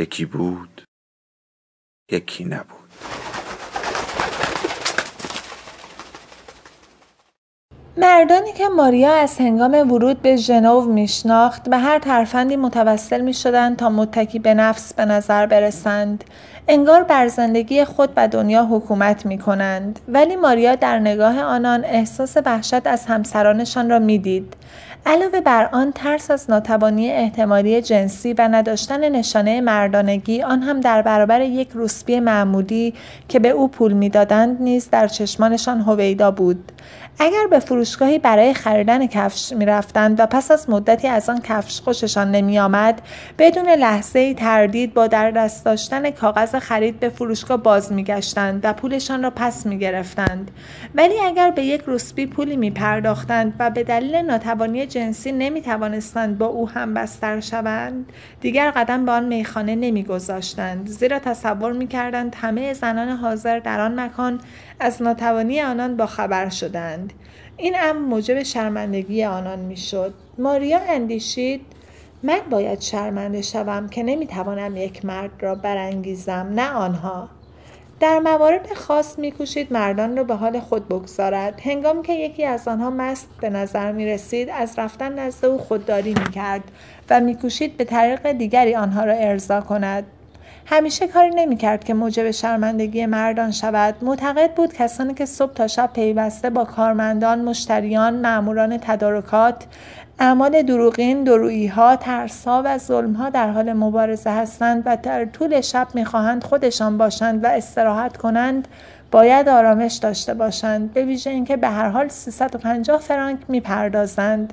یکی بود یکی نبود. مردانی که ماریا از هنگام ورود به ژنو میشناخت به هر ترفندی متوسل می شدند تا متکی به نفس به نظر برسند انگار بر زندگی خود و دنیا حکومت می کنند ولی ماریا در نگاه آنان احساس وحشت از همسرانشان را می‌دید. علاوه بر آن ترس از ناتوانی احتمالی جنسی و نداشتن نشانه مردانگی آن هم در برابر یک روسبی معمولی که به او پول می‌دادند نیز در چشمانشان هویدا بود. اگر به فروشگاهی برای خریدن کفش می‌رفتند و پس از مدتی از آن کفش خوششان نمیآمد. بدون لحظه تردید با در دست داشتن کاغذ خرید به فروشگاه باز میگشتند و پولشان را پس می‌گرفتند. ولی اگر به یک روسبی پولی میپرداختند و به دلیل ناتوانی جنسی نمی‌توانستند با او هم بستر شوند دیگر قدم به آن میخانه نمیگذاشتند. زیرا تصور می‌کردند همه زنان حاضر در آن مکان از ناتوانی آنان با خبر شدند. این امر موجب شرمندگی آنان می‌شد. ماریا اندیشید من باید شرمنده شوم که نمی‌توانم یک مرد را برانگیزم نه آنها. در موارد خاص میکوشید مردان را به حال خود بگذارد. هنگامی که یکی از آنها مست به نظر می رسید از رفتن نزد او خودداری می کرد و میکوشید به طریق دیگری آنها را ارضا کند. همیشه کاری نمی‌کرد که موجب شرمندگی مردان شود. معتقد بود کسانی که صبح تا شب پیوسته با کارمندان مشتریان ماموران تدارکات اعمال دروغین دروییها ترسها و ظلمها در حال مبارزه هستند و در طول شب می‌خواهند خودشان باشند و استراحت کنند باید آرامش داشته باشند. به ویژه اینکه به هر حال 350 فرانک می‌پردازند.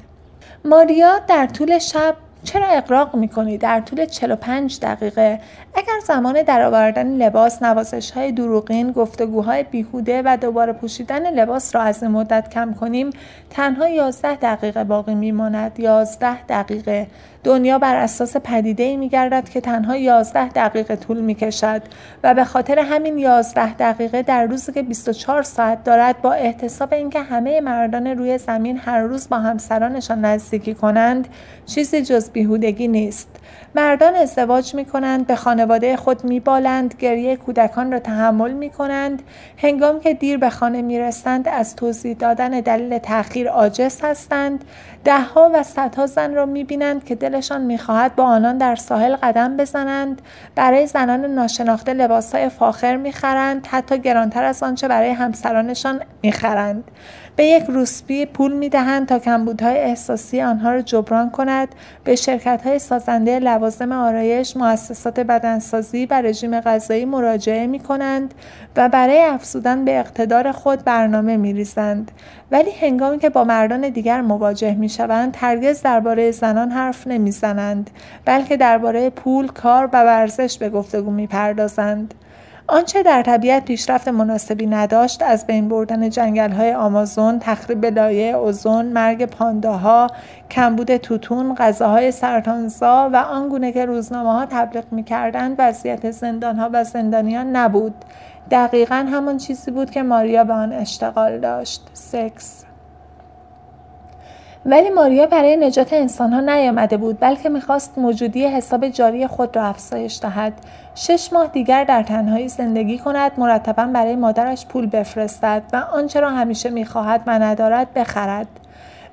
ماریا در طول شب چرا اقراق می‌کنی؟ در طول 45 دقیقه. اگر زمان درآوردن لباس نوازش های دروغین گفتگوهای بیهوده و دوباره پوشیدن لباس را از مدت کم کنیم تنها 11 دقیقه باقی میماند. 11 دقیقه. دنیا بر اساس پدیده ای می گردد که تنها 11 دقیقه طول می کشد و به خاطر همین 11 دقیقه در روزی که 24 ساعت دارد با احتساب اینکه همه مردان روی زمین هر روز با همسرانشان نزدیکی کنند چیزی جز بیهودگی نیست. مردان ازدواج می کنند به خانواده خود می بالند گریه کودکان را تحمل می کنند هنگام که دیر به خانه می رسند از توضیح دادن دلیل تأخیر عاجز هستند. دهها و صدها زن را می بینند که دلشان می خواهد با آنان در ساحل قدم بزنند. برای زنان ناشناخته لباسهای فاخر می خرند حتی گرانتر از آنچه برای همسرانشان می خرند به یک روسبی پول می دهند تا کمبودهای احساسی آنها را جبران کند به شرکت های سازنده لوازم آرایش مؤسسات بدنسازی و رژیم غذایی مراجعه می کنند و برای افزودن به اقتدار خود برنامه می ریزند. ولی هنگامی که با مردان دیگر مواجه می شوند هرگز درباره زنان حرف نمی زنند بلکه درباره پول کار و ورزش به گفتگو می پردازند. آنچه در طبیعت پیشرفت مناسبی نداشت از بین بردن جنگل های آمازون، تخریب لایه اوزون، مرگ پانداها، کمبود توتون، غذاهای سرطانزا و آنگونه که روزنامه ها تبلیغ می کردند وضعیت زندان ها و زندانیان نبود. دقیقا همان چیزی بود که ماریا به آن اشتغال داشت. سکس ولی ماریا برای نجات انسانها نیامده بود بلکه می‌خواست موجودی حساب جاری خود را افزایش دهد. شش ماه دیگر در تنهایی زندگی کند مرتبا برای مادرش پول بفرستد و آنچه را همیشه می‌خواهد و ندارد بخرد.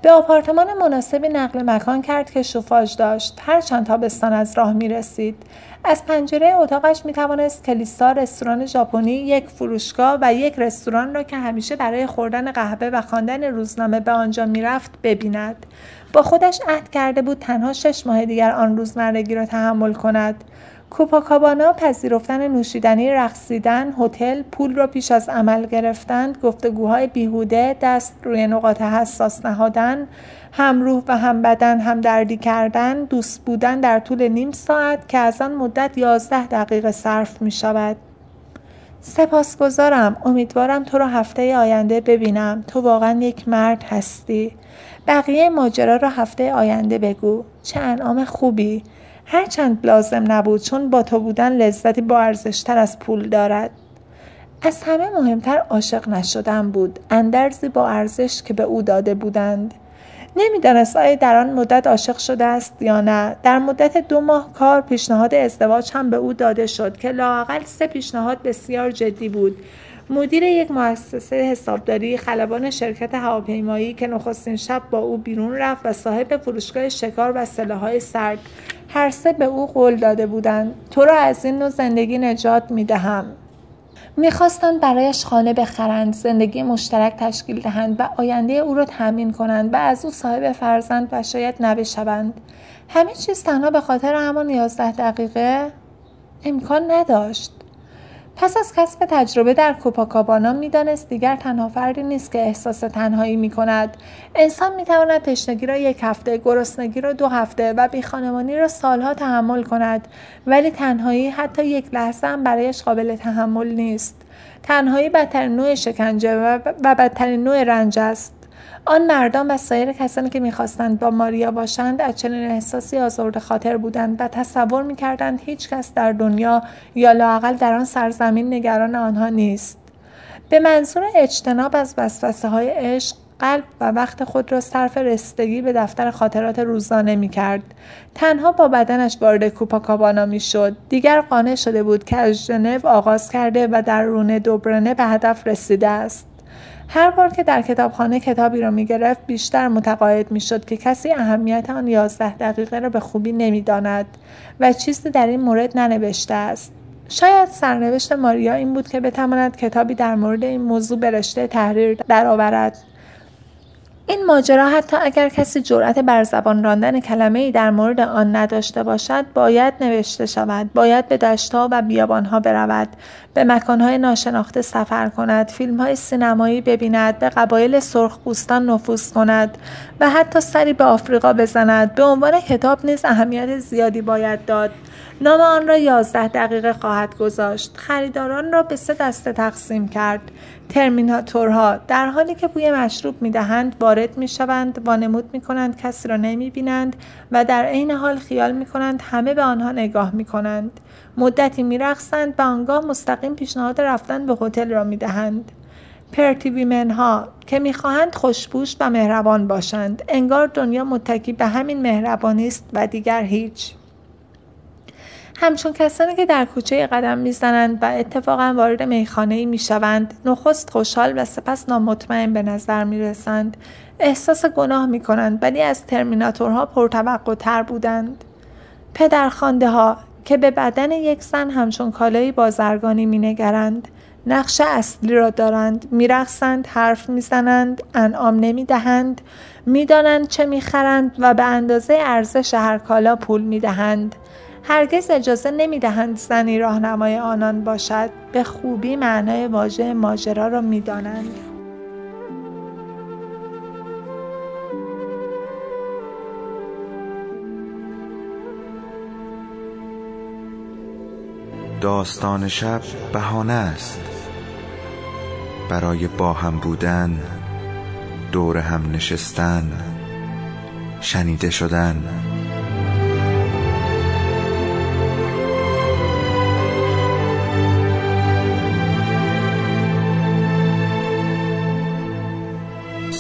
به آپارتمان مناسبی نقل مکان کرد که شوفاژ داشت. هرچند تابستان از راه می رسید از پنجره اتاقش می توانست کلیسا رستوران ژاپنی یک فروشگاه و یک رستوران را که همیشه برای خوردن قهوه و خواندن روزنامه به آنجا می‌رفت ببیند. با خودش عهد کرده بود تنها شش ماه دیگر آن روزمرگی را تحمل کند. کوپاکابانا پذیرفتن نوشیدنی رقصیدن هتل پول را پیش از عمل گرفتند گفتگوهای بیهوده دست روی نقاط حساس نهادن هم روح و هم بدن هم دردی کردن دوست بودن در طول نیم ساعت که از آن مدت یازده دقیقه صرف می شود سپاسگزارم. امیدوارم تو را هفته آینده ببینم. تو واقعا یک مرد هستی. بقیه ماجرا را هفته آینده بگو. چه انعام خوبی. هرچند لازم نبود چون با تو بودن لذتی با ارزشتر از پول دارد. از همه مهمتر عاشق نشدن بود اندرزی با ارزش که به او داده بودند. نمی‌دانست آیا در آن مدت عاشق شده است یا نه. در مدت دو ماه کار پیشنهاد ازدواج هم به او داده شد که لاقل سه پیشنهاد بسیار جدی بود. مدیر یک مؤسسه حسابداری خلبان شرکت هواپیمایی که نخستین شب با او بیرون رفت و صاحب فروشگاه شکار و سلاحهای سرد هر سه به او قول داده بودند. تو را از این نوع زندگی نجات می‌دهم. می‌خواستند برایش خانه بخرند زندگی مشترک تشکیل دهند و آینده او را تأمین کنند و از او صاحب فرزند و شاید نبشوند همه چیز تنها به خاطر همان یازده دقیقه امکان نداشت. پس از کسب تجربه در کوپاکابانا می‌دانست دیگر تنها فردی نیست که احساس تنهایی می کند انسان می تواند تشنگی را یک هفته گرسنگی را دو هفته و بیخانمانی را سالها تحمل کند. ولی تنهایی حتی یک لحظه هم برایش قابل تحمل نیست. تنهایی بدترین نوع شکنجه و بدترین نوع رنج است. آن مردان و سایر کسانی که می‌خواستند با ماریا باشند از چنین احساسی آزرده خاطر بودند و تصور می‌کردند هیچ کس در دنیا یا لاقل در آن سرزمین نگران آنها نیست به منظور اجتناب از وسوسه های عشق قلب و وقت خود را صرف رستگی به دفتر خاطرات روزانه می کرد. تنها با بدنش وارد کوپاکابانا می شد. دیگر قانع شده بود که از ژنو آغاز کرده و در رونه دوبرنه به هدف رسیده است. هر بار که در کتابخانه کتابی را می‌گرفت بیشتر متقاعد می‌شد که کسی اهمیت آن یازده دقیقه را به خوبی نمی‌داند و چیزی در این مورد ننوشته است. شاید سرنوشت ماریا این بود که بتواند کتابی در مورد این موضوع به رشته تحریر درآورد این ماجرا حتی اگر کسی جرأت بر زبان راندن کلمه ای در مورد آن نداشته باشد باید نوشته شود باید به دشتها و بیابانها برود به مکانهای ناشناخته سفر کند فیلم های سینمایی ببیند به قبایل سرخپوستان نفوذ کند و حتی سری به آفریقا بزند. به عنوان کتاب نیز اهمیت زیادی باید داد. نام آن را یازده دقیقه خواهد گذاشت. خریداران را به سه دسته تقسیم کرد. ترمیناتورها در حالی که بوی مشروب می‌دهند وارد می‌شوند وانمود می‌کنند کسی را نمی‌بینند و در عین حال خیال می‌کنند همه به آنها نگاه می‌کنند. مدتی میرقصند و آنگاه مستقیم پیشنهاد رفتن به هتل را می‌دهند. پرتیویمن ها که می‌خواهند خوشبوش و مهربان باشند. انگار دنیا متکی به همین مهربانی است و دیگر هیچ. همچون کسانی که در کوچه قدم می‌زنند و اتفاقا وارد میخانه ای می‌شوند نخست خوشحال و سپس نامطمئن به نظر می‌رسند. احساس گناه می‌کنند ولی از ترمیناتورها پرتوقع تر بودند. پدرخوانده ها که به بدن یک زن همچون کالایی بازرگانی مینگرند نقش اصلی را دارند. میرقصند حرف می‌زنند انعام نمی‌دهند می‌دانند چه می‌خرند و به اندازه ارزش هر کالا پول می‌دهند. هرگز اجازه نمی دهند زنی راهنمای آنان باشد. به خوبی معنای واژه ماجرا را می دانند. داستان شب بهانه است. برای با هم بودن دور هم نشستن شنیده شدن.